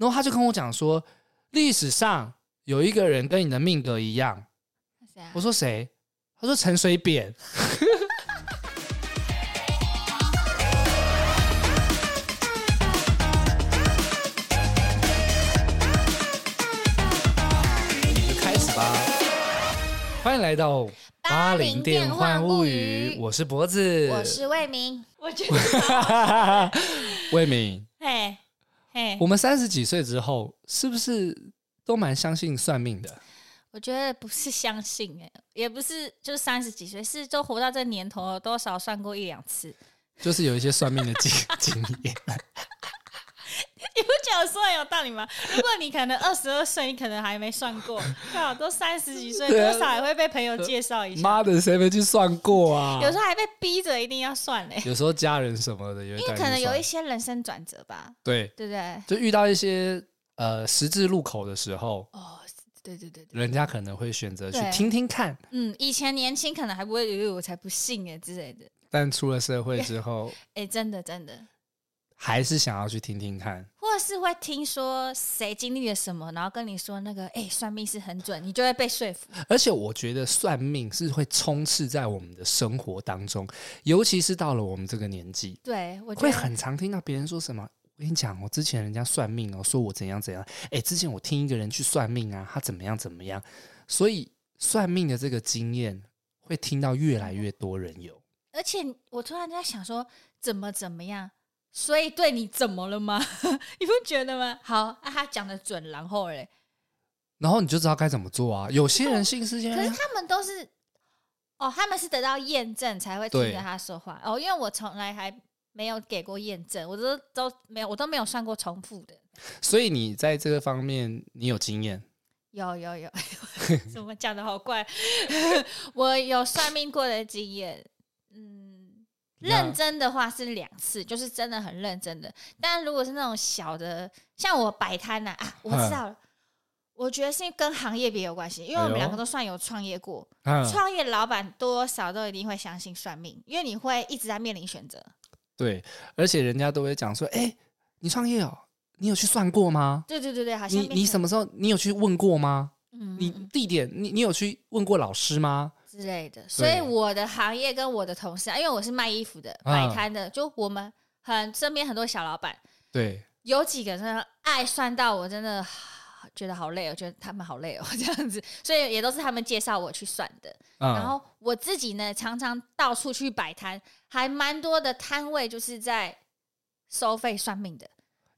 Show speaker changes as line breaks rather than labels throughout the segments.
然后他就跟我讲说，历史上有一个人跟你的命格一样。
谁啊？
我说谁？他说陈水扁。开始吧，欢迎来到八零电幻物语。我是脖子，
我是魏明，我觉得
魏明。
嘿，嘿，
我们三十几岁之后，是不是都蛮相信算命的？
我觉得不是相信，哎，也不是，就是三十几岁，是都活到这年头，多少算过一两次，
就是有一些算命的经 经验。
你不觉得说很有道理吗？如果你可能二十二岁，你可能还没算过，靠，都三十几岁，多少也会被朋友介绍一下。
妈的，谁没去算过啊？
有时候还被逼着一定要算嘞。
有时候家人什么的，因
为可能有一些人生转折吧。
对，
对不对？
就遇到一些呃十字路口的时候。
哦，对对对对。
人家可能会选择去听听看。
嗯，以前年轻可能还不会，以为我才不信哎之类的。
但出了社会之后，
哎，真的真的。
还是想要去听听看，
或是会听说谁经历了什么，然后跟你说那个，哎，算命是很准，你就会被说服。
而且我觉得算命是会充斥在我们的生活当中，尤其是到了我们这个年纪，
对，我
会很常听到别人说什么。我跟你讲，我之前人家算命哦，说我怎样怎样。哎，之前我听一个人去算命啊，他怎么样怎么样。所以算命的这个经验会听到越来越多人有。
而且我突然在想说，怎么怎么样。所以对你怎么了吗？你不觉得吗？好，啊、他讲的准，然后嘞，
然后你就知道该怎么做啊。有些人信是这样，
可是他们都是哦，他们是得到验证才会听着他说话哦。因为我从来还没有给过验证，我都都没有，我都没有算过重复的。
所以你在这个方面你有经验？
有有有，怎么讲的好怪？我有算命过的经验，嗯。认真的话是两次，就是真的很认真的。但如果是那种小的，像我摆摊呐啊，我知道了。我觉得是跟行业别有关系，因为我们两个都算有创业过。创业老板多少都一定会相信算命，因为你会一直在面临选择。
对，而且人家都会讲说：“哎，你创业哦，你有去算过吗？”
对对对对，好像
你你什么时候你有去问过吗？嗯，你地点你你有去问过老师吗？
之类的，所以我的行业跟我的同事啊，因为我是卖衣服的、摆摊的，就我们很身边很多小老板，
对，
有几个真的爱算到我，真的 觉得好累，我觉得他们好累哦，这样子，所以也都是他们介绍我去算的。然后我自己呢，常常到处去摆摊，还蛮多的摊位就是在收费算命的。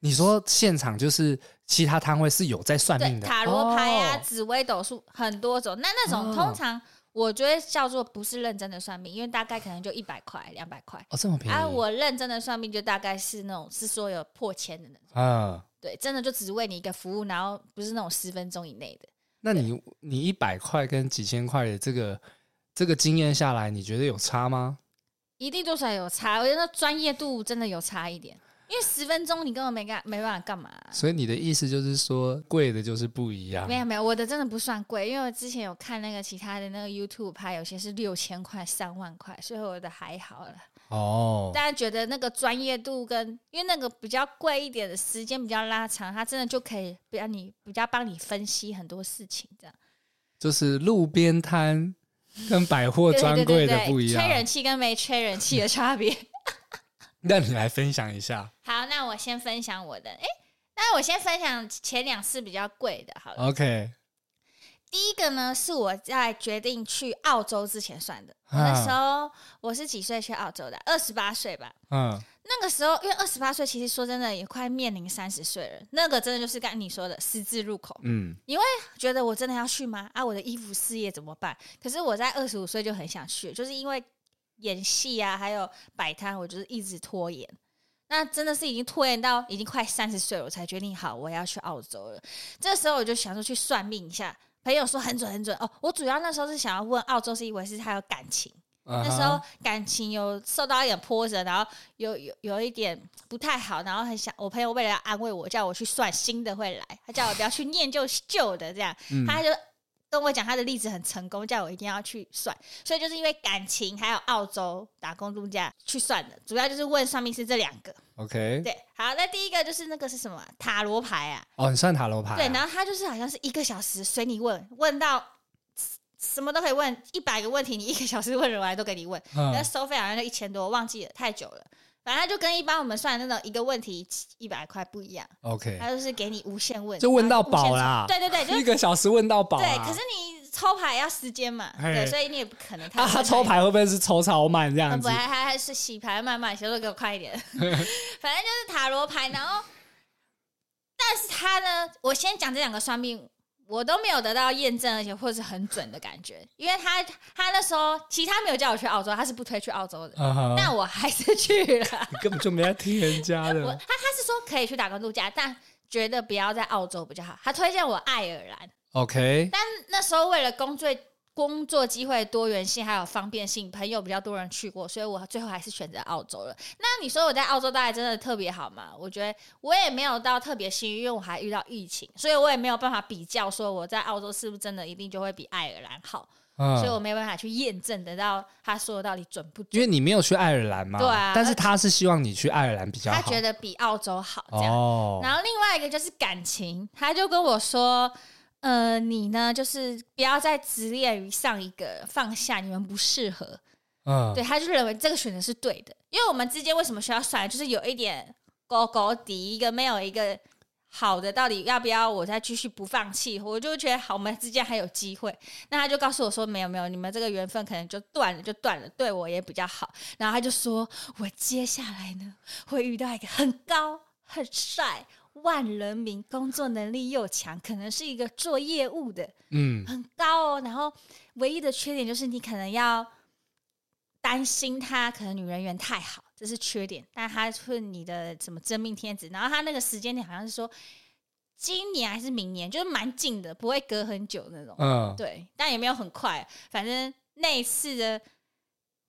你说现场就是其他摊位是有在算命的，
塔？罗牌啊、紫微斗数很多种，那那种通常。我觉得叫做不是认真的算命，因为大概可能就一百块、两百块
哦，这么便宜。啊，
我认真的算命就大概是那种是说有破千的那种
啊，
对，真的就只为你一个服务，然后不是那种十分钟以内的。
那你你一百块跟几千块的这个这个经验下来，你觉得有差吗？
一定多少有差，我觉得专业度真的有差一点。因为十分钟你根本没干没办法干嘛，啊，
所以你的意思就是说贵的就是不一样。
没有没有，我的真的不算贵，因为我之前有看那个其他的那个 YouTube 拍，有些是六千块、三万块，所以我的还好了。哦，大家觉得那个专业度跟因为那个比较贵一点的时间比较拉长，它真的就可以比较你比较帮你分析很多事情，这样。
就是路边摊跟百货专柜的不一样，
吹人气跟没吹人气的差别。
那你来分享一下。
好，那我先分享我的。哎，那我先分享前两次比较贵的，好了。
OK。
第一个呢，是我在决定去澳洲之前算的。啊、那时候我是几岁去澳洲的？二十八岁吧。嗯、啊。那个时候，因为二十八岁，其实说真的，也快面临三十岁了。那个真的就是刚你说的十字路口。嗯。因为觉得我真的要去吗？啊，我的衣服事业怎么办？可是我在二十五岁就很想去，就是因为。演戏啊，还有摆摊，我就是一直拖延。那真的是已经拖延到已经快三十岁了，我才决定好我要去澳洲了。这时候我就想说去算命一下，朋友说很准很准哦。我主要那时候是想要问澳洲，是因为是他有感情，uh. 那时候感情有受到一点波折，然后有有有一点不太好，然后很想我朋友为了要安慰我，叫我去算新的会来，他叫我不要去念旧旧的这样，嗯、他就。跟我讲他的例子很成功，叫我一定要去算，所以就是因为感情还有澳洲打工度假去算的，主要就是问算命师这两个。
OK，
对，好，那第一个就是那个是什么塔罗牌啊？
哦，你算塔罗牌啊？
对，然后他就是好像是一个小时随你问，问到什么都可以问，一百个问题你一个小时问人来都给你问，那、嗯、收费好像就一千多，忘记了，太久了。反正就跟一般我们算的那种一个问题一百块不一样，OK，他就是给你无限问，
就问到饱啦。
对对对，就
一个小时问到饱。
对，可是你抽牌要时间嘛，对，所以你也不可能他。
啊，他抽牌会不会是抽超慢这样子？
不，还还还是洗牌慢慢，写作给我快一点。反正就是塔罗牌，然后，但是他呢，我先讲这两个算命。我都没有得到验证，而且或者是很准的感觉，因为他他那时候其实他没有叫我去澳洲，他是不推去澳洲的，uh huh. 但我还是去了。
你根本就没在听人家的。
我他他是说可以去打工度假，但觉得不要在澳洲比较好。他推荐我爱尔兰。
OK，
但那时候为了工作。工作机会多元性还有方便性，朋友比较多人去过，所以我最后还是选择澳洲了。那你说我在澳洲待真的特别好吗？我觉得我也没有到特别幸运，因为我还遇到疫情，所以我也没有办法比较说我在澳洲是不是真的一定就会比爱尔兰好，嗯、所以我没有办法去验证得到他说的到底准不准。
因为你没有去爱尔兰嘛，
对啊。
但是他是希望你去爱尔兰比较好，
他觉得比澳洲好这样。哦、然后另外一个就是感情，他就跟我说。呃，你呢，就是不要再执念于上一个，放下，你们不适合。嗯，对，他就认为这个选择是对的，因为我们之间为什么需要算，就是有一点勾勾底，一个没有一个好的，到底要不要我再继续不放弃？我就觉得好，我们之间还有机会。那他就告诉我说，没有没有，你们这个缘分可能就断了，就断了，对我也比较好。然后他就说我接下来呢，会遇到一个很高很帅。万人迷，工作能力又强，可能是一个做业务的，嗯，很高哦。然后唯一的缺点就是你可能要担心他可能女人缘太好，这是缺点。但他是你的什么真命天子？然后他那个时间点好像是说今年还是明年，就是蛮近的，不会隔很久那种。嗯，对，但也没有很快。反正那一次的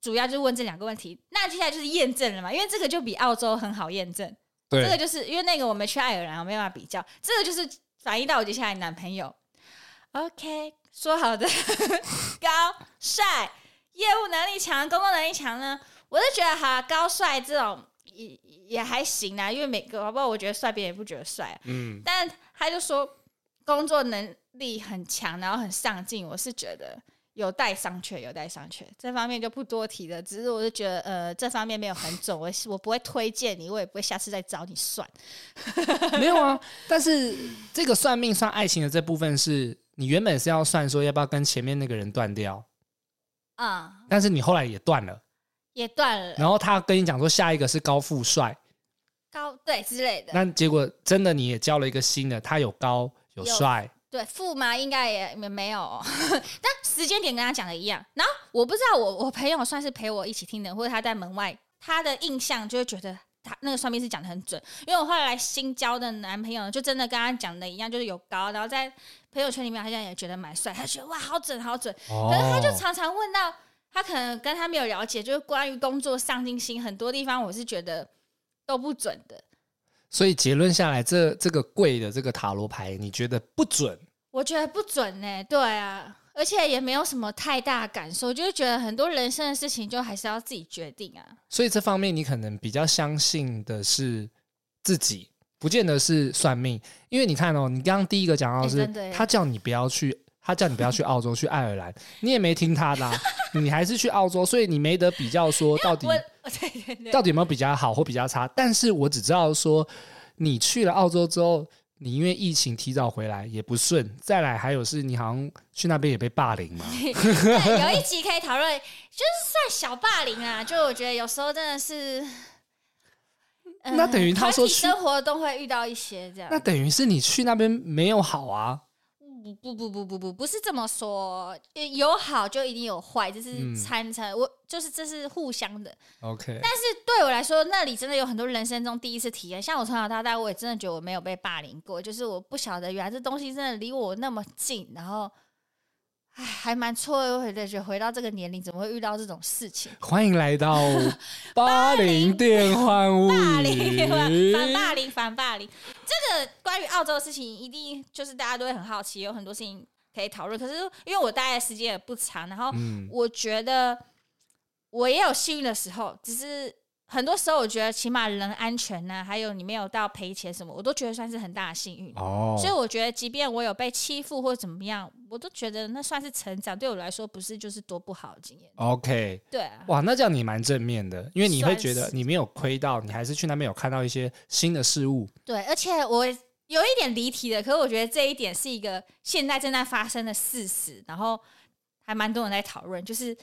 主要就是问这两个问题。那接下来就是验证了嘛，因为这个就比澳洲很好验证。对这个就是因为那个我没去爱尔兰，我没办法比较。这个就是反映到我接下来男朋友。OK，说好的 高帅、业务能力强、工作能力强呢，我就觉得哈高帅这种也也还行啊，因为每个包括我觉得帅，别人也不觉得帅。嗯，但他就说工作能力很强，然后很上进，我是觉得。有待商榷，有待商榷，这方面就不多提了。只是我就觉得，呃，这方面没有很准，我我不会推荐你，我也不会下次再找你算。
没有啊，但是这个算命算爱情的这部分，是你原本是要算说要不要跟前面那个人断掉啊，嗯、但是你后来也断了，
也断了。
然后他跟你讲说下一个是高富帅，
高对之类的。
那结果真的你也交了一个新的，他有高有帅。
对，富吗？应该也没没有，但时间点跟他讲的一样。然后我不知道我，我我朋友算是陪我一起听的，或者他在门外，他的印象就会觉得他那个算命师讲的很准。因为我后来新交的男朋友，就真的跟他讲的一样，就是有高，然后在朋友圈里面好像也觉得蛮帅，他觉得哇，好准，好准。哦、可是他就常常问到，他可能跟他没有了解，就是关于工作上进心很多地方，我是觉得都不准的。
所以结论下来，这这个贵的这个塔罗牌，你觉得不准？
我觉得不准呢、欸。对啊，而且也没有什么太大感受，就是觉得很多人生的事情，就还是要自己决定啊。
所以这方面，你可能比较相信的是自己，不见得是算命。因为你看哦，你刚刚第一个讲到是，欸、他叫你不要去，他叫你不要去澳洲，去爱尔兰，你也没听他的、啊，你还是去澳洲，所以你没得比较说到底。到底有没有比较好或比较差？但是我只知道说，你去了澳洲之后，你因为疫情提早回来也不顺，再来还有是你好像去那边也被霸凌嘛。
有一集可以讨论，就是算小霸凌啊。就我觉得有时候真的是，
呃、那等于他说
生活都会遇到一些这样。
那等于是你去那边没有好啊。
不不不不不不不是这么说，有好就一定有坏，这是参差。嗯、我就是这是互相的。OK。但是对我来说，那里真的有很多人生中第一次体验。像我从小到大，我也真的觉得我没有被霸凌过，就是我不晓得原来这东西真的离我那么近，然后。唉，还蛮错愕的，觉得回到这个年龄，怎么会遇到这种事情？
欢迎来到 八零电幻物语，霸凌
反霸凌反霸凌。这个关于澳洲的事情，一定就是大家都会很好奇，有很多事情可以讨论。可是因为我待的时间也不长，然后我觉得我也有幸运的时候，只是。很多时候，我觉得起码人安全呢、啊，还有你没有到赔钱什么，我都觉得算是很大的幸运。哦，所以我觉得，即便我有被欺负或者怎么样，我都觉得那算是成长。对我来说，不是就是多不好的经验。OK，对啊，
哇，那这样你蛮正面的，因为你会觉得你没有亏到，你还是去那边有看到一些新的事物。
对，而且我有一点离题的，可是我觉得这一点是一个现在正在发生的事实，然后还蛮多人在讨论，就是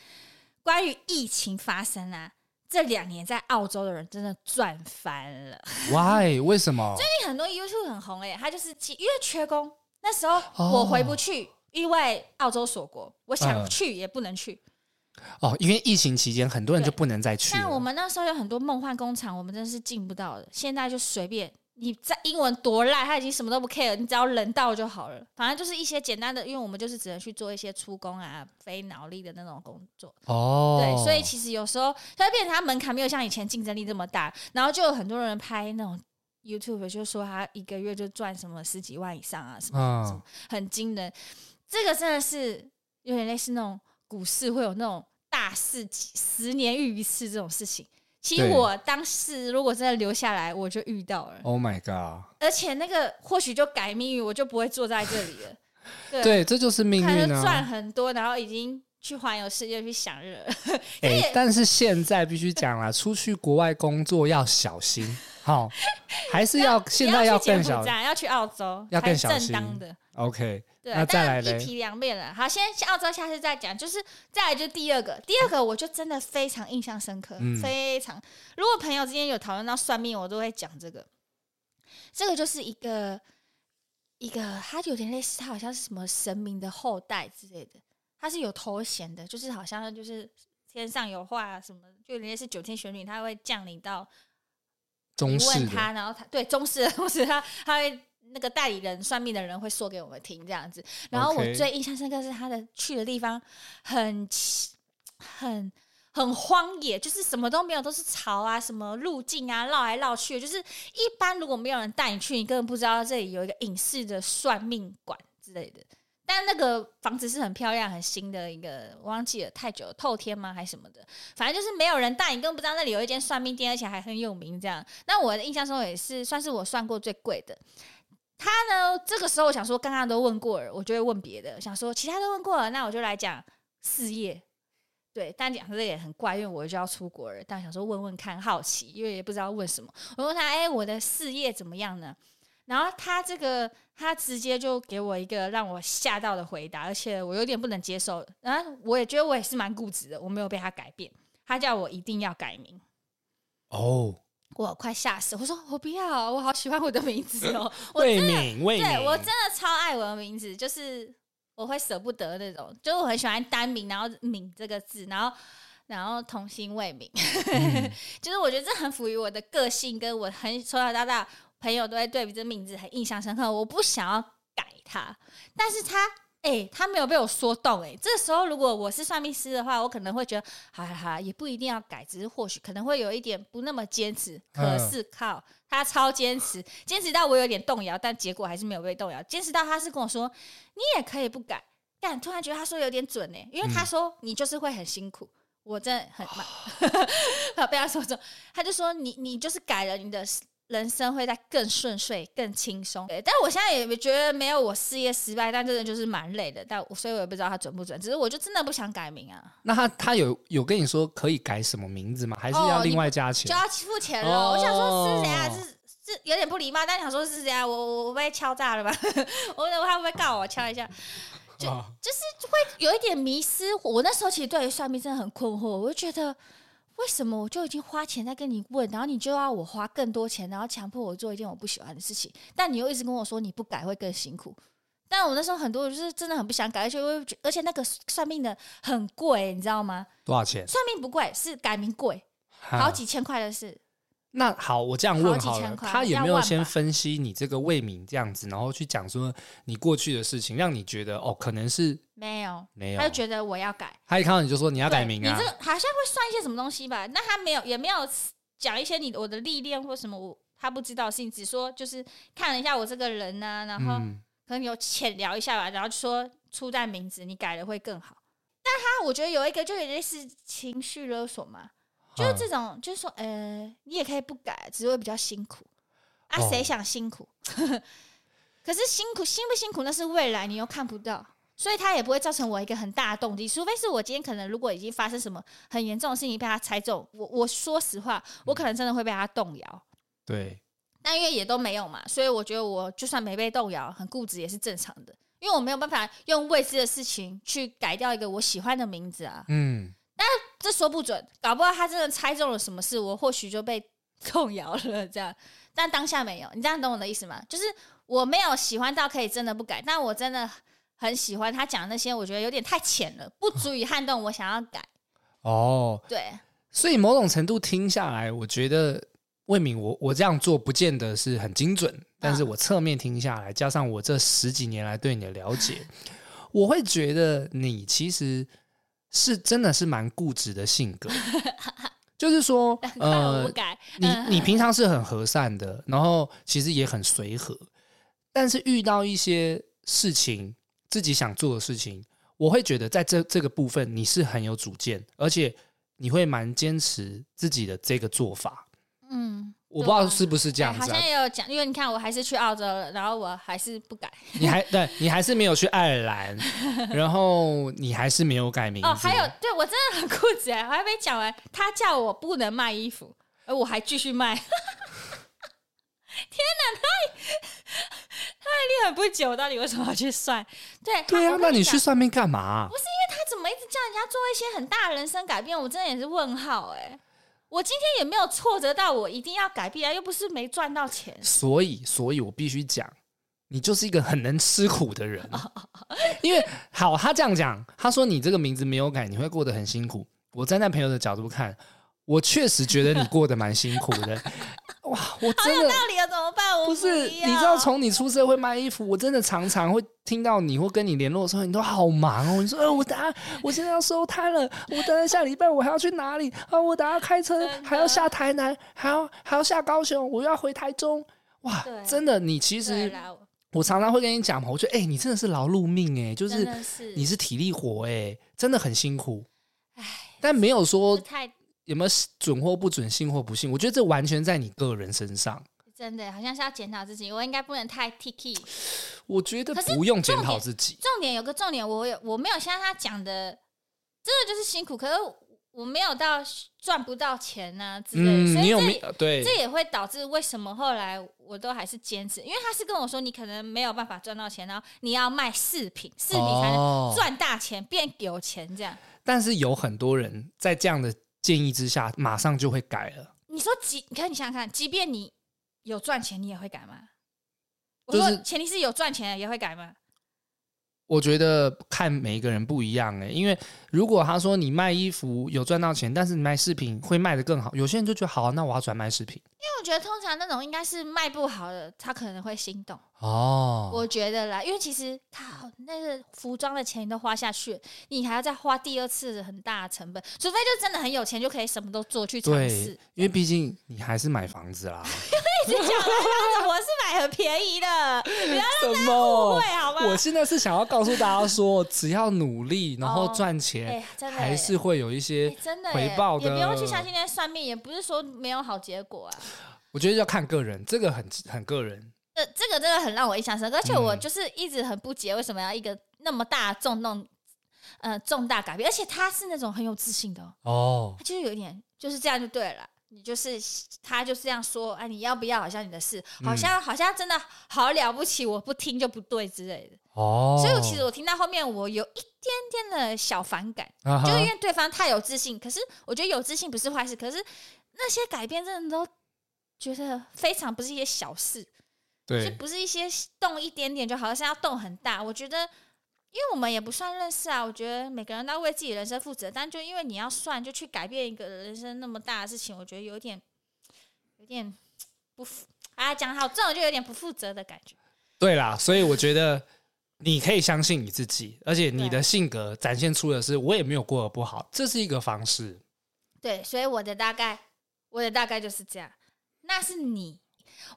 关于疫情发生啊。这两年在澳洲的人真的赚翻了。
Why？为什么？
最近很多 YouTube 很红哎，他就是因为缺工，那时候我回不去，oh. 因为澳洲锁国，我想去也不能去。
哦，uh. oh, 因为疫情期间很多人就不能再去。
像我们那时候有很多梦幻工厂，我们真的是进不到的。现在就随便。你在英文多烂，他已经什么都不 care，你只要人到就好了。反正就是一些简单的，因为我们就是只能去做一些出工啊、非脑力的那种工作。哦，对，所以其实有时候它会变成它门槛没有像以前竞争力这么大，然后就有很多人拍那种 YouTube，就说他一个月就赚什么十几万以上啊，什么什么很惊人。这个真的是有点类似那种股市会有那种大事几十年遇一次这种事情。其实我当时如果真的留下来，我就遇到了。
Oh my god！
而且那个或许就改命运，我就不会坐在这里了。
对，对，这就是命运啊！
赚很多，然后已经去环游世界去享乐。
哎、欸，但是现在必须讲了，出去国外工作要小心，好，还是要现在要更小心，
要去澳洲
要更小心。
当的
OK。
对，
那再来
一体两面了。好，先澳洲，下次再讲。就是再来，就第二个，第二个我就真的非常印象深刻，嗯、非常。如果朋友之间有讨论到算命，我都会讲这个。这个就是一个一个，他有点类似，他好像是什么神明的后代之类的，他是有头衔的，就是好像就是天上有话什么，就有点类似九天玄女，他会降临到
中式，
问他，然后他对中式的 同时他他会。那个代理人算命的人会说给我们听这样子，然后我最印象深刻是他的去的地方很很很荒野，就是什么都没有，都是草啊，什么路径啊，绕来绕去，就是一般如果没有人带你去，你根本不知道这里有一个隐士的算命馆之类的。但那个房子是很漂亮、很新的一个，我忘记了太久了，透天吗还是什么的？反正就是没有人带你，根本不知道那里有一间算命店，而且还很有名。这样，那我的印象中也是算是我算过最贵的。他呢？这个时候我想说，刚刚都问过了，我就会问别的。想说其他都问过了，那我就来讲事业。对，但讲这也很怪，因为我就要出国了。但想说问问看，好奇，因为也不知道问什么。我问他：“哎，我的事业怎么样呢？”然后他这个他直接就给我一个让我吓到的回答，而且我有点不能接受。然后我也觉得我也是蛮固执的，我没有被他改变。他叫我一定要改名。哦。我快吓死！我说我不要，我好喜欢我的名字哦。
魏敏，魏敏，
对我真的超爱我的名字，就是我会舍不得那种，就是我很喜欢单名，然后“敏”这个字，然后然后童心未泯，嗯、就是我觉得这很符于我的个性，跟我很从小到大朋友都会对比这名字很印象深刻。我不想要改它，但是他。哎、欸，他没有被我说动哎、欸。这时候，如果我是算命师的话，我可能会觉得，哈哈哈，也不一定要改，只是或许可能会有一点不那么坚持。可是靠，他超坚持，坚持到我有点动摇，但结果还是没有被动摇。坚持到他是跟我说，你也可以不改，但突然觉得他说有点准呢、欸，因为他说你就是会很辛苦，我真的很 慢，好被他说中，他就说你你就是改了你的。人生会在更顺遂、更轻松。对，但我现在也觉得没有我事业失败，但真的就是蛮累的。但所以我也不知道他准不准。只是我就真的不想改名啊。
那他他有有跟你说可以改什么名字吗？还是要另外加钱？
哦、就要付钱了。哦、我想说是谁啊？是是有点不礼貌，但想说是谁啊？我我我被敲诈了吧？我我他会不会告我？敲一下，就就是会有一点迷失。我那时候其实对于算命真的很困惑，我就觉得。为什么我就已经花钱在跟你问，然后你就要我花更多钱，然后强迫我做一件我不喜欢的事情？但你又一直跟我说你不改会更辛苦。但我那时候很多就是真的很不想改，而且而且那个算命的很贵，你知道吗？
多少钱？
算命不贵，是改名贵，好几千块的事。
那好，我这样问好了，他有没有先分析你这个魏敏这样子，然后去讲说你过去的事情，让你觉得哦，可能是
没有
没有，
他就觉得我要改，
他一看到你就说你要改名啊，
你这个好像会算一些什么东西吧？那他没有，也没有讲一些你我的历练或什么，我他不知道，甚至说就是看了一下我这个人呢、啊，然后。嗯可能有浅聊一下吧，然后就说初代名字你改了会更好。但他我觉得有一个就有似情绪勒索嘛，就是这种，就是说，呃，你也可以不改，只是会比较辛苦啊，谁想辛苦？哦、可是辛苦辛不辛苦那是未来，你又看不到，所以他也不会造成我一个很大的动机，除非是我今天可能如果已经发生什么很严重的事情被他猜中，我我说实话，我可能真的会被他动摇。
对，
但因为也都没有嘛，所以我觉得我就算没被动摇，很固执也是正常的。因为我没有办法用未知的事情去改掉一个我喜欢的名字啊。嗯，但这说不准，搞不好他真的猜中了什么事，我或许就被 动摇了这样。但当下没有，你这样懂我的意思吗？就是我没有喜欢到可以真的不改，但我真的很喜欢他讲那些，我觉得有点太浅了，不足以撼动我想要改。
哦，
对，
所以某种程度听下来，我觉得。魏敏，我我这样做不见得是很精准，但是我侧面听下来，加上我这十几年来对你的了解，我会觉得你其实是真的是蛮固执的性格，就是说，呃，你你平常是很和善的，然后其实也很随和，但是遇到一些事情，自己想做的事情，我会觉得在这这个部分你是很有主见，而且你会蛮坚持自己的这个做法。嗯，我不知道是不是这样子，啊，
好像也有讲，因为你看，我还是去澳洲了，然后我还是不改。
你还对，你还是没有去爱尔兰，然后你还是没有改名字。
哦，还有，对我真的很固执哎，我还没讲完。他叫我不能卖衣服，而我还继续卖。天哪，他他还立很不久，到底为什么要去算？对
对啊，那你去算命干嘛？
不是因为他怎么一直叫人家做一些很大人生改变，我真的也是问号哎。我今天也没有挫折到我一定要改变啊，又不是没赚到钱。
所以，所以我必须讲，你就是一个很能吃苦的人。因为好，他这样讲，他说你这个名字没有改，你会过得很辛苦。我站在朋友的角度看。我确实觉得你过得蛮辛苦的，哇！我真的
好有道理啊，怎么办？我不，
不是，你知道，从你出社会卖衣服，我真的常常会听到你或跟你联络的时候，你都好忙哦。你说，呃，我等下，我现在要收摊了，我等下下礼拜我还要去哪里啊？我等下开车还要下台南，还要还要下高雄，我要回台中。哇，真的，你其实我常常会跟你讲嘛，我觉得，哎，你真的是劳碌命哎，就是你是体力活哎，真的很辛苦。哎，但没有说太。有没有准或不准，信或不信？我觉得这完全在你个人身上。
真的，好像是要检讨自己。我应该不能太 t i k。
我觉得不用检讨自己。
重点，重点有个重点，我有我没有像他讲的，真的就是辛苦。可是我没有到赚不到钱啊之类的。嗯，所以这你有没有对，这也会导致为什么后来我都还是坚持，因为他是跟我说，你可能没有办法赚到钱，然后你要卖饰品，饰品才能赚大钱，哦，变有钱这样。但是有很多人在这样的。建议之下，马上就会改了。你说即，你看你想想看，即便你有赚钱，你也会改吗？就是、我说前提是有赚钱也会改吗？我觉得看每一个人不一样哎、欸，因为如果他说你卖衣服有赚到钱，但是你卖饰品会卖得更好，有些人就觉得好，那我要转卖饰品。因为我觉得通常那种应该是卖不好的，他可能会心动哦。我觉得啦，因为其实他那个服装的钱都花下去，你还要再花第二次很大的成本，除非就真的很有钱，就可以什么都做去尝试。因为毕竟你还是买房子啦。一直讲的我是买很便宜的，不要让大家误会好吗？我现在是想要告诉大家说，只要努力，然后赚钱，哦欸、还是会有一些真的回报的。也不用去相信那些算命，也不是说没有好结果啊。我觉得要看个人，这个很很个人。这这个真的很让我印象深刻，而且我就是一直很不解，为什么要一个那么大重动，呃，重大改变？而且他是那种很有自信的哦，他就是有一点就是这样就对了。你就是他就是这样说，哎，你要不要？好像你的事，好像、嗯、好像真的好了不起，我不听就不对之类的。哦，所以我其实我听到后面，我有一点点的小反感，就因为对方太有自信。可是我觉得有自信不是坏事，可是那些改变真的都觉得非常不是一些小事，对，就不是一些动一点点就好像要动很大。我觉得。因为我们也不算认识啊，我觉得每个人都要为自己人生负责，但就因为你要算，就去改变一个人生那么大的事情，我觉得有点，有点不负啊，讲好这种就有点不负责的感觉。对啦，所以我觉得你可以相信你自己，而且你的性格展现出的是我也没有过得不好，这是一个方式。对，所以我的大概，我的大概就是这样。那是你，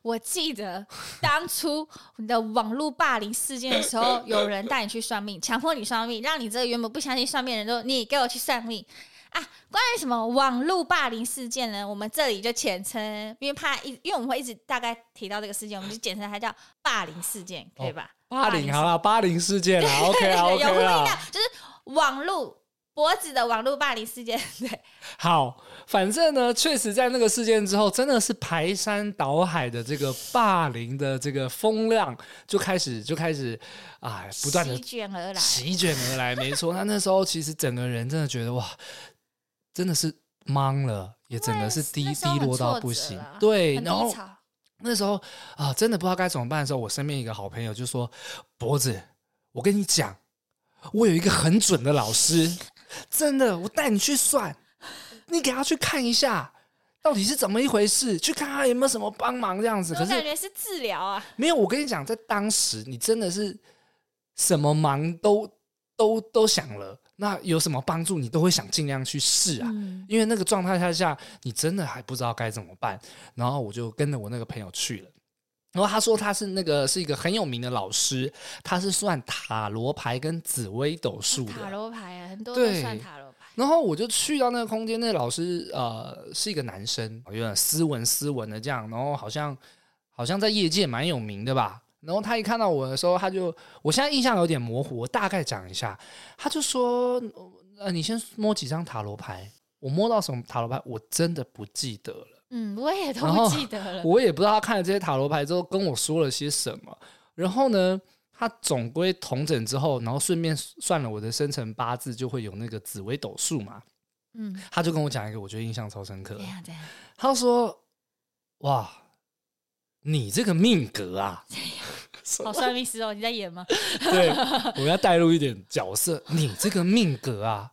我记得当初你的网络霸凌事件的时候，有人带你去算命，强迫你算命，让你这个原本不相信算命的人都你给我去算命啊！关于什么网络霸凌事件呢？我们这里就简称，因为怕一，因为我们会一直大概提到这个事件，我们就简称它叫霸凌事件，可以吧？
哦、霸凌好了，霸凌事件了，OK 啊，OK 啊，
就是网络。脖子的网络霸凌事件，对，
好，反正呢，确实在那个事件之后，真的是排山倒海的这个霸凌的这个风量就开始就开始啊，不断的
席卷而来，
席卷而来，没错。他那时候其实整个人真的觉得哇，真的是懵了，也整个是低低落到不行，对，然后那时候啊，真的不知道该怎么办的时候，我身边一个好朋友就说：“脖子，我跟你讲，我有一个很准的老师。”真的，我带你去算，你给他去看一下，到底是怎么一回事，去看他有没有什么帮忙这样子。可是
感觉是治疗啊，
没有。我跟你讲，在当时你真的是什么忙都都都想了，那有什么帮助你都会想尽量去试啊。嗯、因为那个状态下下，你真的还不知道该怎么办。然后我就跟着我那个朋友去了。然后他说他是那个是一个很有名的老师，他是算塔罗牌跟紫微斗数的。
塔罗牌啊，很多人算塔罗牌。
然后我就去到那个空间，那个老师呃是一个男生，有点斯文斯文的这样，然后好像好像在业界蛮有名的吧。然后他一看到我的时候，他就我现在印象有点模糊，我大概讲一下，他就说呃你先摸几张塔罗牌，我摸到什么塔罗牌，我真的不记得了。
嗯，我也都不记得了。
我也不知道他看了这些塔罗牌之后跟我说了些什么。然后呢，他总归统整之后，然后顺便算了我的生辰八字，就会有那个紫微斗数嘛。嗯，他就跟我讲一个，我觉得印象超深刻。
这样这样。
他说：“哇，你这个命格啊，
好算命师哦，你在演吗？”
对，我要带入一点角色。你这个命格啊。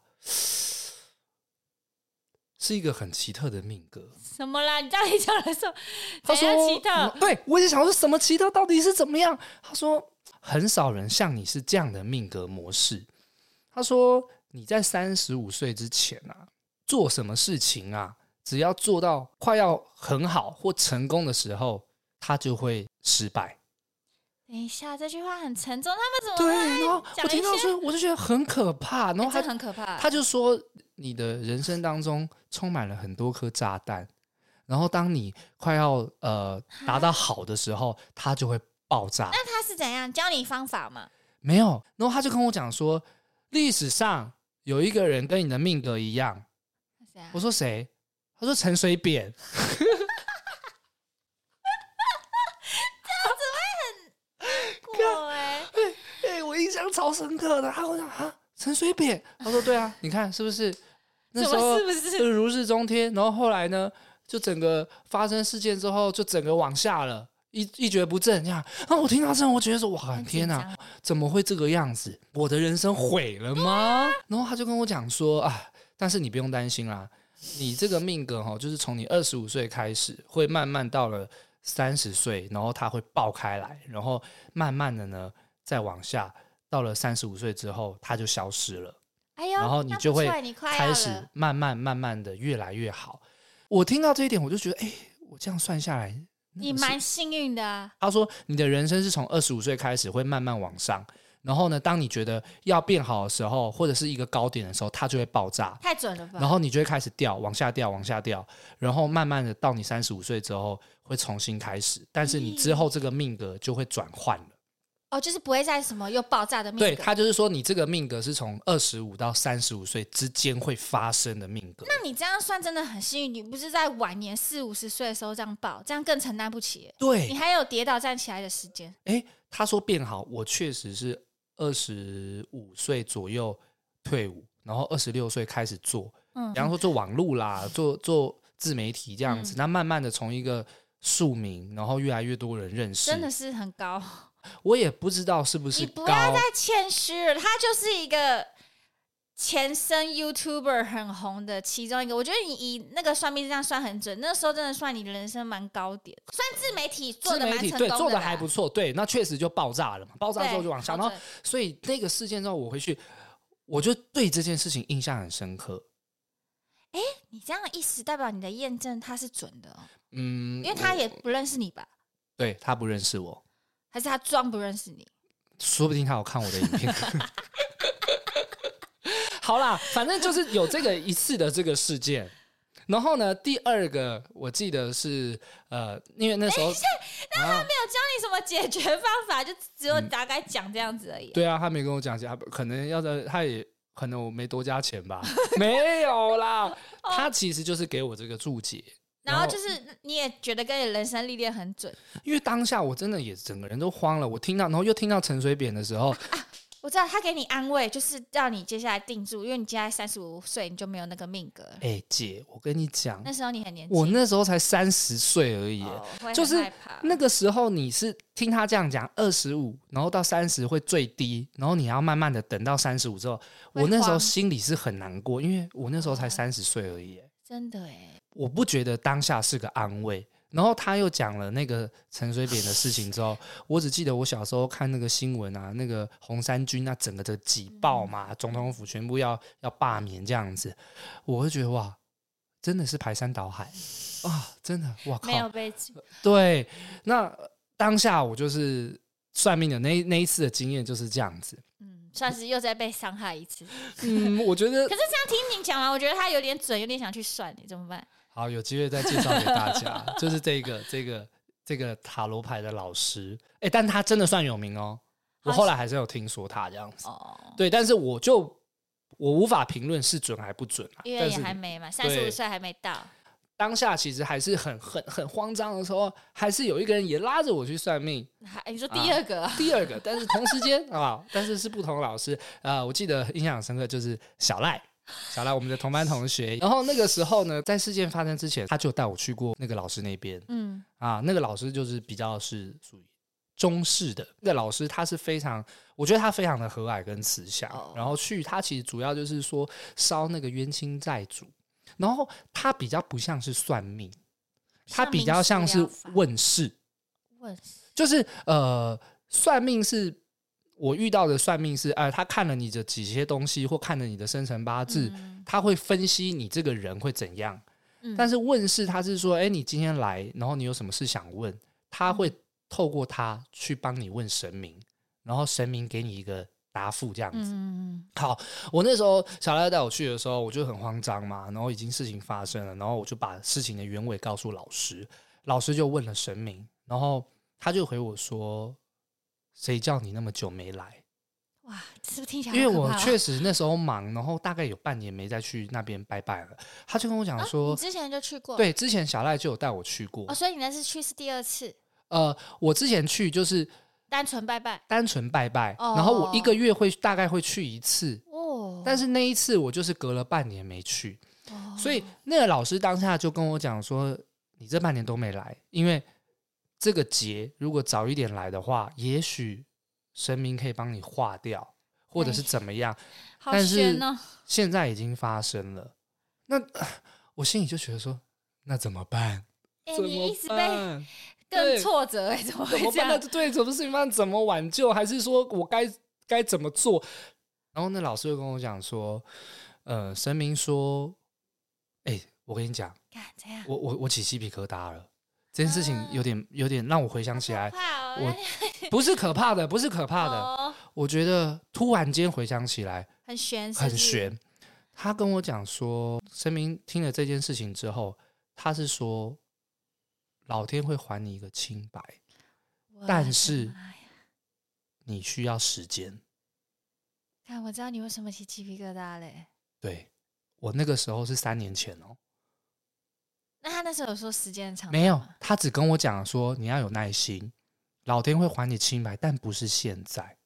是一个很奇特的命格。
什么啦？你到底讲的时候，
他说奇特。对，我也想说什么奇特到底是怎么样？他说很少人像你是这样的命格模式。他说你在三十五岁之前啊，做什么事情啊，只要做到快要很好或成功的时候，他就会失败。
等一下，这句话很沉重。他们怎么
对？然后我听到说，我就觉得很可怕。然后他
很可怕，
他就说。你的人生当中充满了很多颗炸弹，然后当你快要呃达到好的时候，它就会爆炸。
那他是怎样教你方法吗？
没有，然后他就跟我讲说，历史上有一个人跟你的命格一样。我说谁？他说陈水扁。
这样子会很过哎
哎，我印象超深刻的。他跟我讲啊，陈水扁。他说对啊，你看是不是？那时候是不是如日中天？然后后来呢，就整个发生事件之后，就整个往下了，一一蹶不振这样。啊我听到这，我觉得说哇，天哪，怎么会这个样子？我的人生毁了吗？然后他就跟我讲说啊，但是你不用担心啦，你这个命格哈，就是从你二十五岁开始，会慢慢到了三十岁，然后它会爆开来，然后慢慢的呢再往下，到了三十五岁之后，它就消失了。
哎、
然后你就会开始慢慢慢慢的越来越好。我听到这一点，我就觉得，哎，我这样算下来，
你蛮幸运的啊。
他说，你的人生是从二十五岁开始会慢慢往上，然后呢，当你觉得要变好的时候，或者是一个高点的时候，它就会爆炸。
太准了吧？
然后你就会开始掉，往下掉，往下掉，然后慢慢的到你三十五岁之后会重新开始，但是你之后这个命格就会转换了。
哦，就是不会再什么又爆炸的命格。
对，他就是说，你这个命格是从二十五到三十五岁之间会发生的命格。
那你这样算真的很幸运，你不是在晚年四五十岁的时候这样爆，这样更承担不起。
对，
你还有跌倒站起来的时间。
哎，他说变好，我确实是二十五岁左右退伍，然后二十六岁开始做，嗯，比方说做网络啦，做做自媒体这样子，那、嗯、慢慢的从一个庶民，然后越来越多人认识，
真的是很高。
我也不知道是不是。你
不要再谦虚了，他就是一个前身 YouTuber 很红的其中一个。我觉得你以那个算命这样算很准，那时候真的算你人生蛮高点，算自媒体做的蛮成功的，
对，做的还不错。对，那确实就爆炸了嘛，爆炸之后就往下，然后所以那个事件之后我回去，我就对这件事情印象很深刻。
哎，你这样的意思代表你的验证它是准的哦。嗯，因为他也不认识你吧？
对，他不认识我，
还是他装不认识你？
说不定他有看我的影片。好啦，反正就是有这个一次的这个事件。然后呢，第二个我记得是呃，因为那时候，
那他没有教你什么解决方法，就只有大概讲这样子而已。
对啊，他没跟我讲解，可能要在，他也可能我没多加钱吧，没有啦。他其实就是给我这个注解，
然后就是你也觉得跟你人生历练很准，
因为当下我真的也整个人都慌了，我听到，然后又听到陈水扁的时候。
我知道他给你安慰，就是让你接下来定住，因为你接下来三十五岁，你就没有那个命格。
哎、欸，姐，我跟你讲，
那时候你很年轻，
我那时候才三十岁而已，哦、就是那个时候你是听他这样讲，二十五，然后到三十会最低，然后你要慢慢的等到三十五之后，我那时候心里是很难过，因为我那时候才三十岁而已。
真的哎，
我不觉得当下是个安慰。然后他又讲了那个陈水扁的事情之后，我只记得我小时候看那个新闻啊，那个红三军那整个的挤爆嘛，总统府全部要要罢免这样子，我会觉得哇，真的是排山倒海。啊，真的哇靠，
没有被
挤。对，那当下我就是算命的那那一次的经验就是这样子，
嗯，算是又再被伤害一次，
嗯，我觉得，
可是这样听你讲完，我觉得他有点准，有点想去算，你怎么办？
好，有机会再介绍给大家，就是这个这个这个塔罗牌的老师，哎，但他真的算有名哦。我后来还是有听说他这样子，哦，对，但是我就我无法评论是准还不准啊，
因为也还没嘛，三十五岁还没到。
当下其实还是很很很慌张的时候，还是有一个人也拉着我去算命。
你说第二个，
啊，第二个，但是同时间啊，但是是不同的老师啊。我记得印象深刻就是小赖。小赖，我们的同班同学。然后那个时候呢，在事件发生之前，他就带我去过那个老师那边。嗯，啊，那个老师就是比较是属于中式的。那个老师他是非常，我觉得他非常的和蔼跟慈祥。哦、然后去他其实主要就是说烧那个冤亲债主。然后他比较不像是算命，他比较像是问事。问事就是呃，算命是。我遇到的算命是，哎、呃，他看了你的几些东西，或看了你的生辰八字，嗯、他会分析你这个人会怎样。嗯、但是问事，他是说，哎，你今天来，然后你有什么事想问，他会透过他去帮你问神明，然后神明给你一个答复，这样子。嗯、好，我那时候小赖带我去的时候，我就很慌张嘛，然后已经事情发生了，然后我就把事情的原委告诉老师，老师就问了神明，然后他就回我说。谁叫你那么久没来？
哇，是不是听起来？
因为我确实那时候忙，然后大概有半年没再去那边拜拜了。他就跟我讲说，啊、
之前就去过。
对，之前小赖就有带我去过。
哦，所以你那次去是第二次？
呃，我之前去就是
单纯拜拜，
单纯拜拜。哦、然后我一个月会大概会去一次。哦。但是那一次我就是隔了半年没去。哦。所以那个老师当下就跟我讲说：“你这半年都没来，因为。”这个劫如果早一点来的话，也许神明可以帮你化掉，或者是怎么样。但是现在已经发生了，那我心里就觉得说，那怎么办？
哎，你一直被更挫折，哎，怎么会这样？怎么办？
对，什么事情办？怎么挽救？还是说我该该怎么做？然后那老师就跟我讲说，呃，神明说，哎，我跟你讲，我我我起鸡皮疙瘩了。这件事情有点有点让我回想起来，我 不是可怕的，不是可怕的。我觉得突然间回想起来
很悬，
很悬。他跟我讲说，神明听了这件事情之后，他是说老天会还你一个清白，但是你需要时间。
看，我知道你为什么起鸡皮疙瘩嘞？
对，我那个时候是三年前哦。
那他那时候有说时间长？
没有，他只跟我讲说你要有耐心，老天会还你清白，但不是现在。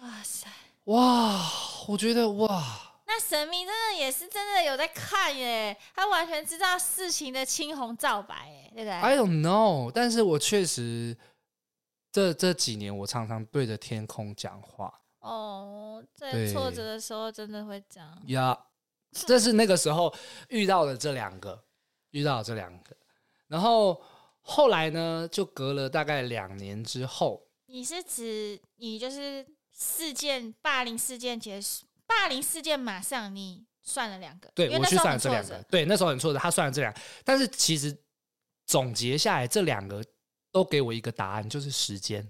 哇塞，哇，我觉得哇，
那神明真的也是真的有在看耶，他完全知道事情的青红皂白，耶，对不对？I
don't know，但是我确实这这几年我常常对着天空讲话。
哦，在挫折的时候真的会讲。
呀，yeah, 这是那个时候遇到的这两个。遇到这两个，然后后来呢，就隔了大概两年之后。
你是指你就是事件霸凌事件结束，霸凌事件马上你算了两个，
对，我去算了这两个，对，那时候很挫折，他算了这两个，但是其实总结下来，这两个都给我一个答案，就是时间，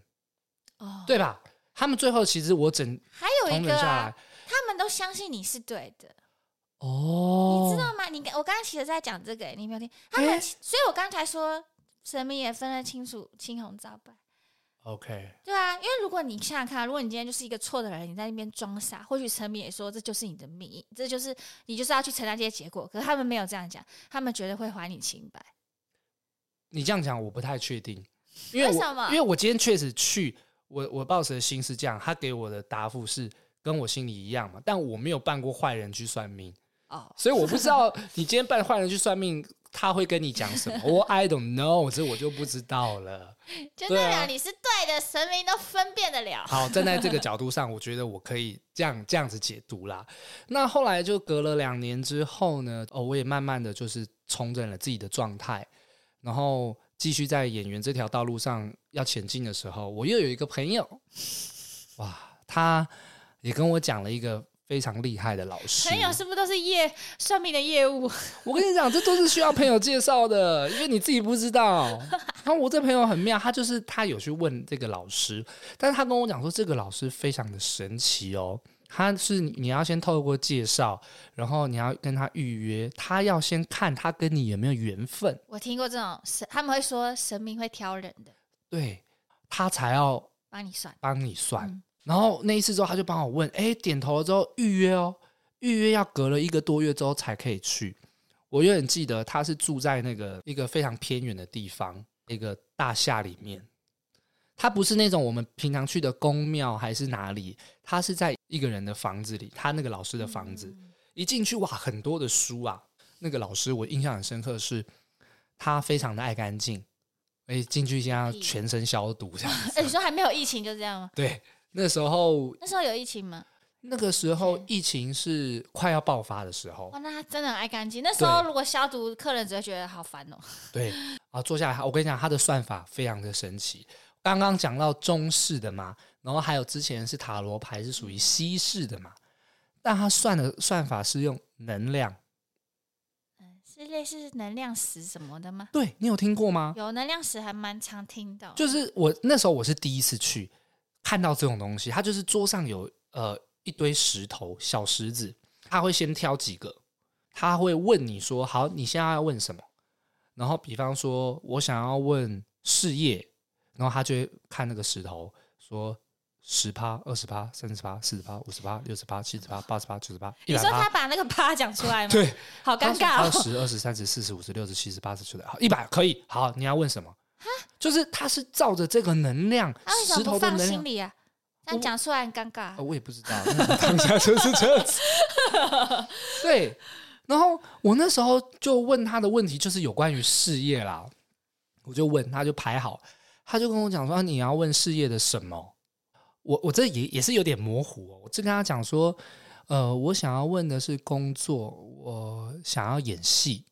哦，
对吧？他们最后其实我整
还有一个、啊，他们都相信你是对的。
哦，
你知道吗？你我刚刚其实在讲这个，你没有听？他们，欸、所以我刚才说神明也分得清楚青红皂白。
OK，
对啊，因为如果你想想看，如果你今天就是一个错的人，你在那边装傻，或许神明也说这就是你的命，这就是你就是要去承担这些结果。可是他们没有这样讲，他们绝对会还你清白。
你这样讲我不太确定，因为，为什么？因为我今天确实去，我我抱持的心是这样，他给我的答复是跟我心里一样嘛，但我没有扮过坏人去算命。哦，所以我不知道你今天扮坏人去算命，他会跟你讲什么？我 I don't know，这我就不知道了。
就代表你是对的，神明都分辨得了。
好，站在这个 角度上，我觉得我可以这样这样子解读啦。那后来就隔了两年之后呢，哦，我也慢慢的就是重整了自己的状态，然后继续在演员这条道路上要前进的时候，我又有一个朋友，哇，他也跟我讲了一个。非常厉害的老师，
朋友是不是都是业算命的业务？
我跟你讲，这都是需要朋友介绍的，因为你自己不知道。然后我这朋友很妙，他就是他有去问这个老师，但是他跟我讲说，这个老师非常的神奇哦。他是你要先透过介绍，然后你要跟他预约，他要先看他跟你有没有缘分。
我听过这种神，他们会说神明会挑人的，
对，他才要
帮你算，
帮你算。嗯然后那一次之后，他就帮我问，哎，点头了之后预约哦，预约要隔了一个多月之后才可以去。我永远记得他是住在那个一个非常偏远的地方，一个大厦里面。他不是那种我们平常去的宫庙还是哪里，他是在一个人的房子里，他那个老师的房子。嗯、一进去哇，很多的书啊。那个老师我印象很深刻的是，他非常的爱干净，哎，进去先要全身消毒这样子。
哎，你说还没有疫情就这样吗？
对。那时候，
那时候有疫情吗？
那个时候疫情是快要爆发的时候。
哇，那他真的很爱干净。那时候如果消毒，客人只会觉得好烦哦。
对啊，坐下来，我跟你讲，他的算法非常的神奇。刚刚讲到中式的嘛，然后还有之前是塔罗牌，是属于西式的嘛。但他算的算法是用能量，
嗯，是类似能量石什么的吗？
对，你有听过吗？
有能量石，还蛮常听到。
就是我那时候我是第一次去。看到这种东西，他就是桌上有呃一堆石头，小石子，他会先挑几个，他会问你说：“好，你现在要问什么？”然后比方说我想要问事业，然后他就会看那个石头，说十趴、二十趴、三十趴、四十趴、五十趴、六十趴、七十趴、八十趴、九十趴。
你说他把那个趴讲出来吗？
对，
好尴尬哦。
十、二十、三十、四十、五十、六十、七十、八十、九十，好，一百可以。好，你要问什么？就是他是照着这个能量，石头的能量。
心里啊，那讲出来很尴尬。
我，我也不知道，当下就是这样子。对，然后我那时候就问他的问题，就是有关于事业啦。我就问他，就排好，他就跟我讲说：“你要问事业的什么？”我我这也也是有点模糊哦。我就跟他讲说：“呃，我想要问的是工作，我想要演戏。”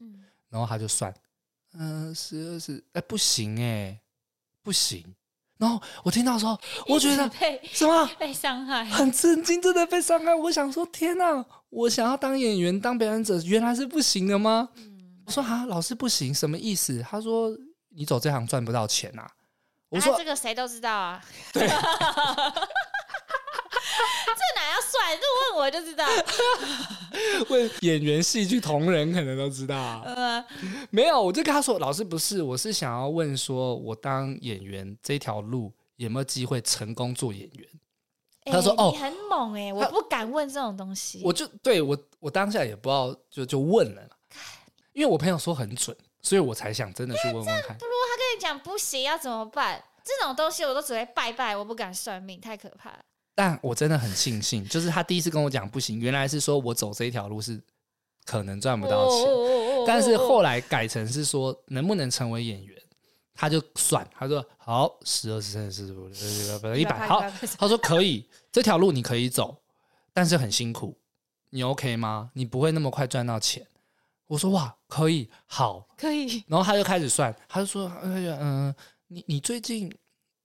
嗯，然后他就算。嗯，十二十，哎，不行哎，不行。然后我听到说，我觉得什么
被伤害，
很震惊，真的被伤害。我想说，天哪！我想要当演员，当表演者，原来是不行的吗？嗯、我说啊，老师不行，什么意思？他说你走这行赚不到钱呐、啊。我说、啊、
这个谁都知道啊。
对。
这哪要算？就问我就知道。
问演员、戏剧同仁可能都知道、啊。呃，没有，我就跟他说：“老师不是，我是想要问，说我当演员这条路有没有机会成功做演员？”、他说：“哦，
你很猛哎、我不敢问这种东西。”
我就对我，我当下也不知道，就就问了。因为我朋友说很准，所以我才想真的去问问看。
不如他跟你讲不行，要怎么办？这种东西我都只会拜拜，我不敢算命，太可怕了。
但我真的很庆幸，就是他第一次跟我讲不行，原来是说我走这一条路是可能赚不到钱，但是后来改成是说能不能成为演员，他就算，他说好，十、二、十、三、十、四、十、五、一百，好，他说可以，这条路你可以走，但是很辛苦，你 OK 吗？你不会那么快赚到钱。我说哇，可以，好，
可以。
然后他就开始算，他就说，哎呀，嗯，你你最近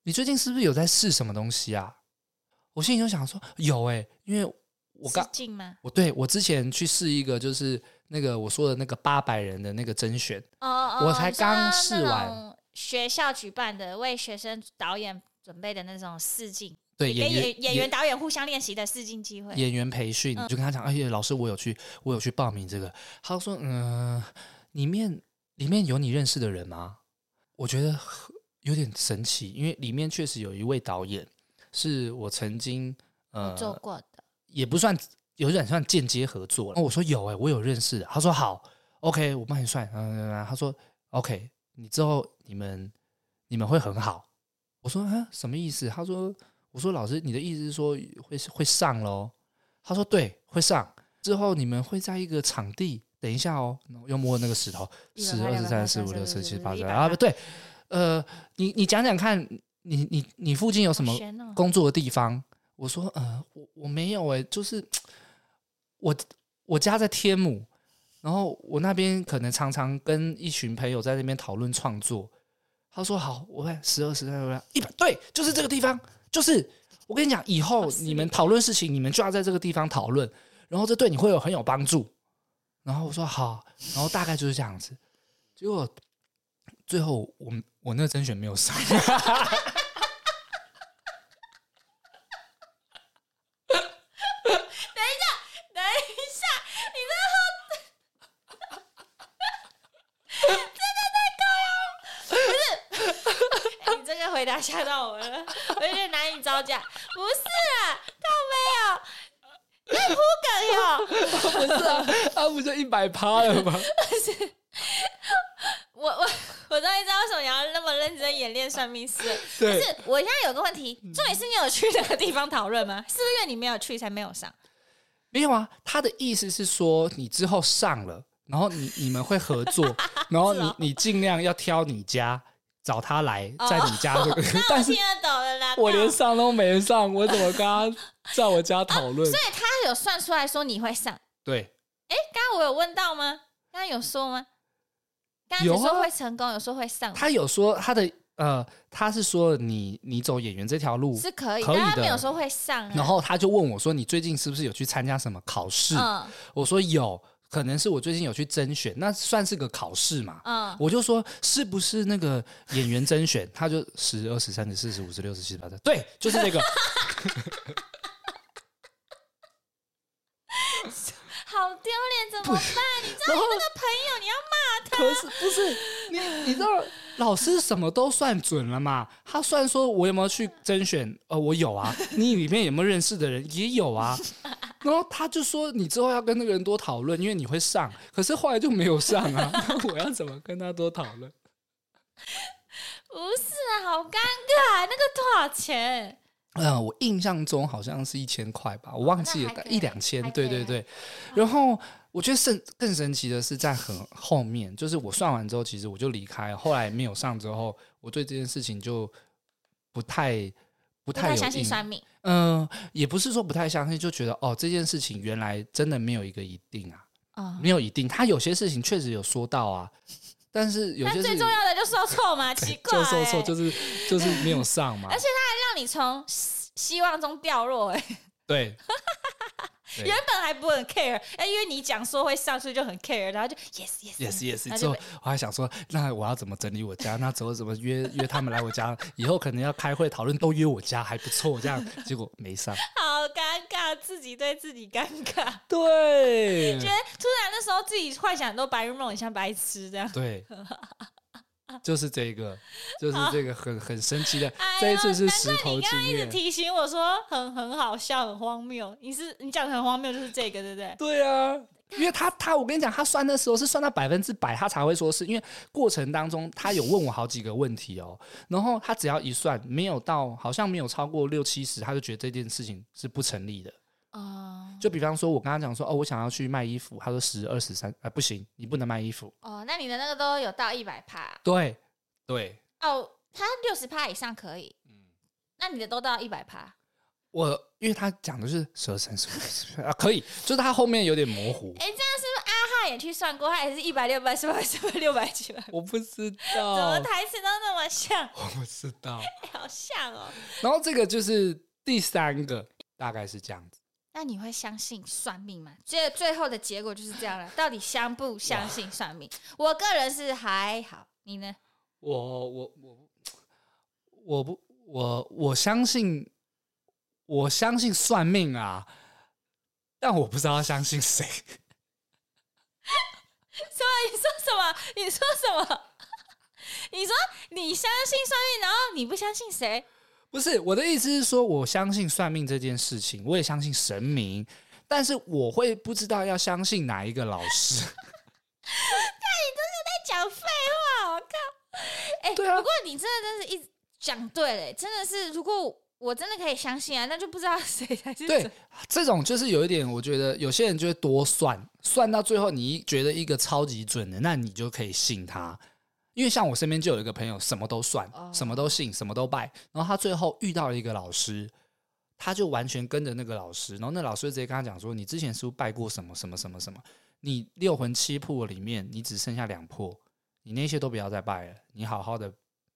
你最近是不是有在试什么东西啊？我心里就想说有哎、欸，因为我刚我对我之前去试一个，就是那个我说的那个八百人的那个甄选，哦哦，我才刚试完
学校举办的为学生导演准备的那种试镜，
对，演
演演员导演互相练习的试镜机会，
演员培训，就跟他讲，哎呀，老师，我有去，我有去报名这个。他说，嗯，里面里面有你认识的人吗？我觉得有点神奇，因为里面确实有一位导演是我曾经呃
做过的，
也不算有点算间接合作。我说有哎、欸，我有认识的。他说好，OK，我帮你算。嗯，他说 OK，你之后你们你们会很好。我说啊，什么意思？他说我说老师，你的意思是说会会上喽？他说对，会上。之后你们会在一个场地。等一下哦，又摸那个石头，十、二、十三、十五、六、十七、八、九啊，不对，呃，你你讲讲看，你你你附近有什么工作的地方？我说，呃，我我没有哎，就是我我家在天母，然后我那边可能常常跟一群朋友在那边讨论创作。他说好，我看十二、十三、十五、一百，对，就是这个地方，就是我跟你讲，以后你们讨论事情，你们就要在这个地方讨论，然后这对你会有很有帮助。然后我说好，然后大概就是这样子。结果最后我我那个甄选没有上。等一
下，等一下，你这个真的太高了，不是？吓到我了，我有点难以招架。不是啊，他没有。在铺梗哟，
不是啊，他不就一百趴了吗？
我我我终于知道为什么你要那么认真演练算命师。
对，
不是，我现在有个问题，重点是你有去那个地方讨论吗？是不是因为你没有去才没有上？
没有啊，他的意思是说你之后上了，然后你你们会合作，然后你、哦、你尽量要挑你家。找他来，在你家这个，
哦、但是听得懂了啦。
我连上都没上，我怎么跟他在我家 讨论、哦？
所以他有算出来说你会上。
对。
哎，刚刚我有问到吗？刚刚有说吗？刚刚有说会成功，有，啊、有说会上。
他有说他的呃，他是说你你走演员这条路
是可以，可以的，但他没有说会上、啊。
然后他就问我说：“你最近是不是有去参加什么考试？”嗯、我说有。可能是我最近有去甄选，那算是个考试嘛？嗯，我就说是不是那个演员甄选？他就十、二、十、三、十、四、十、五、十、六、十、七、十、八、十，对，就是那个。
好丢脸，怎么办？你知道你那个朋友，你要骂他。
可是不是你？你知道老师什么都算准了嘛？他算说我有没有去甄选？呃，我有啊。你里面有没有认识的人？也有啊。然后他就说：“你之后要跟那个人多讨论，因为你会上。”可是后来就没有上啊！那我要怎么跟他多讨论？
不是啊，好尴尬！那个多少钱？
嗯，我印象中好像是一千块吧，我忘记了，一两千。对对对。然后我觉得神更神奇的是在很后面，就是我算完之后，其实我就离开了。后来没有上之后，我对这件事情就不太。不太，不太相信算命，嗯、呃，也不是说不太相信，就觉得哦，这件事情原来真的没有一个一定啊，哦、没有一定，他有些事情确实有说到啊，但是有些是
最重要的就说错嘛，奇怪、欸，
就说错就是 就是没有上嘛，
而且他还让你从希望中掉落、欸，哎，
对。
原本还不很 care，哎，因为你讲说会上去就很 care，然后就 yes yes
yes yes。之后我还想说，那我要怎么整理我家？那之后怎么约约他们来我家？以后可能要开会讨论，都约我家还不错，这样结果没上，
好尴尬，自己对自己尴尬。
对，
觉得突然那时候自己幻想都白日梦，很像白痴这样。
对。就是这个，就是这个很很神奇的。这一次是石头经验。你刚刚一直
提醒我说很很好笑，很荒谬。你是你讲的很荒谬，就是这个，对不对？
对啊，因为他他，我跟你讲，他算的时候是算到百分之百，他才会说是因为过程当中他有问我好几个问题哦，然后他只要一算没有到，好像没有超过六七十，他就觉得这件事情是不成立的。哦，uh, 就比方说，我跟他讲说，哦，我想要去卖衣服，他说十、二、十、三，哎，不行，你不能卖衣服。
哦，那你的那个都有到一百帕？
对，对。
哦，他六十帕以上可以。嗯，那你的都到一百帕？
我因为他讲的是十、二、三、十、五啊，可以，就是他后面有点模糊。
哎，这样是不是阿哈也去算过？他也是一百、六百、四百、四百、六百、七百？
我不知道，
怎么台词都那么像？
我不知道，
好像哦。
然后这个就是第三个，大概是这样子。
那你会相信算命吗？这最后的结果就是这样了。到底相不相信算命？我个人是还好，你呢？
我我我我不我我相信我相信算命啊，但我不知道相信谁。
什么？你说什么？你说什么？你说你相信算命，然后你不相信谁？
不是，我的意思是说，我相信算命这件事情，我也相信神明，但是我会不知道要相信哪一个老师。
看你真的在讲废话，我靠！哎、欸，对啊。不过你真的真是一讲对了，真的是，如果我真的可以相信啊，那就不知道谁才是
对。这种就是有一点，我觉得有些人就会多算，算到最后，你觉得一个超级准的，那你就可以信他。因为像我身边就有一个朋友，什么都算，什么都信，什么都拜。然后他最后遇到了一个老师，他就完全跟着那个老师。然后那老师直接跟他讲说：“你之前是不是拜过什么什么什么什么？你六魂七魄里面，你只剩下两魄，你那些都不要再拜了。你好好的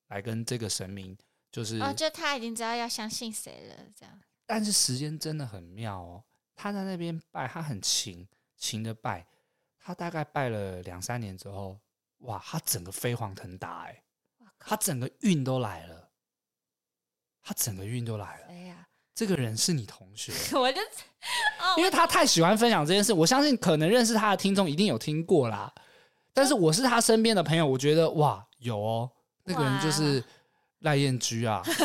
来跟这个神明，就是……
哦，就他已经知道要相信谁了，这样。
但是时间真的很妙哦，他在那边拜，他很勤勤的拜，他大概拜了两三年之后。”哇，他整个飞黄腾达哎，他整个运都来了，他整个运都来了。哎呀，这个人是你同学，
我就，
因为他太喜欢分享这件事，我相信可能认识他的听众一定有听过啦。但是我是他身边的朋友，我觉得哇，有哦，那个人就是赖燕居啊。你
确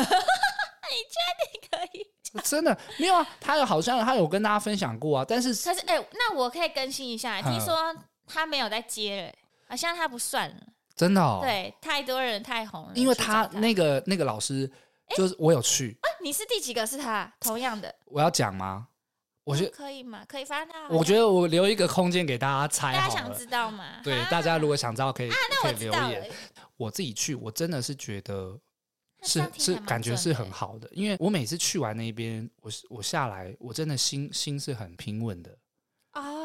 定可以？
真的没有啊，他有好像他有跟大家分享过啊，但是
可是哎，那我可以更新一下，听说他没有在接了。好像他不算了，
真的哦。
对，太多人太红了。
因为他那个那个老师，就是我有去。
啊，你是第几个？是他同样的？
我要讲吗？我觉得
可以吗？可以发他。
我觉得我留一个空间给大家猜。
大家想知道吗？
对，大家如果想知道，可以可以留言。我自己去，我真的是觉得是是感觉是很好的，因为我每次去完那边，我我下来，我真的心心是很平稳的。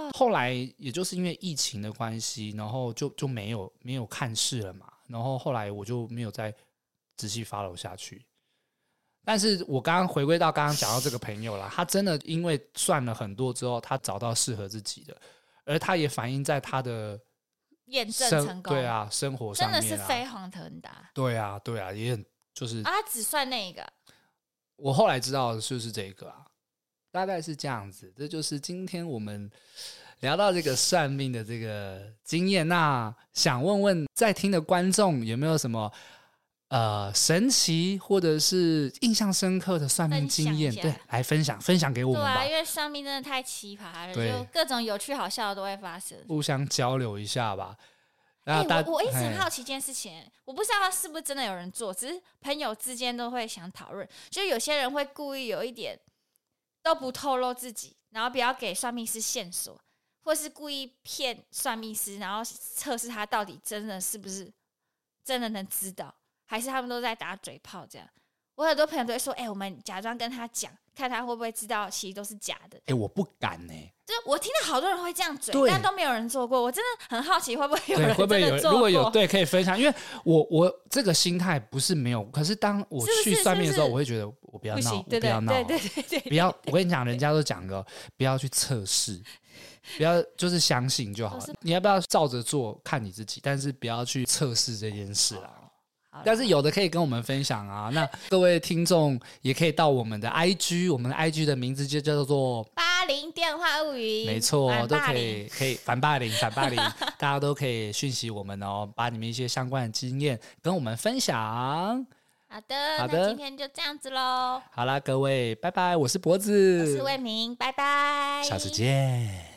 啊，后来也就是因为疫情的关系，然后就就没有没有看事了嘛。然后后来我就没有再仔细 follow 下去。但是我刚刚回归到刚刚讲到这个朋友啦，他真的因为算了很多之后，他找到适合自己的，而他也反映在他的
验证成功，
对啊，生活上
真的是飞黄腾达。
对啊，对啊，也很就是
啊，他只算那个。
我后来知道的就是这个啊。大概是这样子，这就是今天我们聊到这个算命的这个经验。那想问问在听的观众有没有什么呃神奇或者是印象深刻的算命经验？对，来分享分享给我们吧。
对啊，因为算命真的太奇葩了，就各种有趣好笑的都会发生，
互相交流一下吧。
哎、欸，我我一直很好奇一件事情，我不知道他是不是真的有人做，只是朋友之间都会想讨论，就有些人会故意有一点。都不透露自己，然后不要给算命师线索，或是故意骗算命师，然后测试他到底真的是不是真的能知道，还是他们都在打嘴炮这样。我很多朋友都会说：“哎、欸，我们假装跟他讲，看他会不会知道，其实都是假的。”
哎，我不敢呢、欸。
就我听到好多人会这样嘴，但都没有人做过。我真的很好奇，会不会有人？会不会有？
如果有，对，可以分享。因为我我这个心态不是没有，可是当我去算命的时候，我会觉得我不要闹，我不要闹，对对对对，不要。我跟你讲，人家都讲过，不要去测试，不要就是相信就好了。你要不要照着做，看你自己，但是不要去测试这件事啊。但是有的可以跟我们分享啊，那各位听众也可以到我们的 IG，我们的 IG 的名字就叫做
八零电话物语，
没错，都可以可以反霸凌反霸凌，大家都可以讯息我们哦，把你们一些相关的经验跟我们分享。
好的，好的，那今天就这样子喽。
好啦，各位，拜拜，我是脖子，
我是魏明，拜拜，
下次见。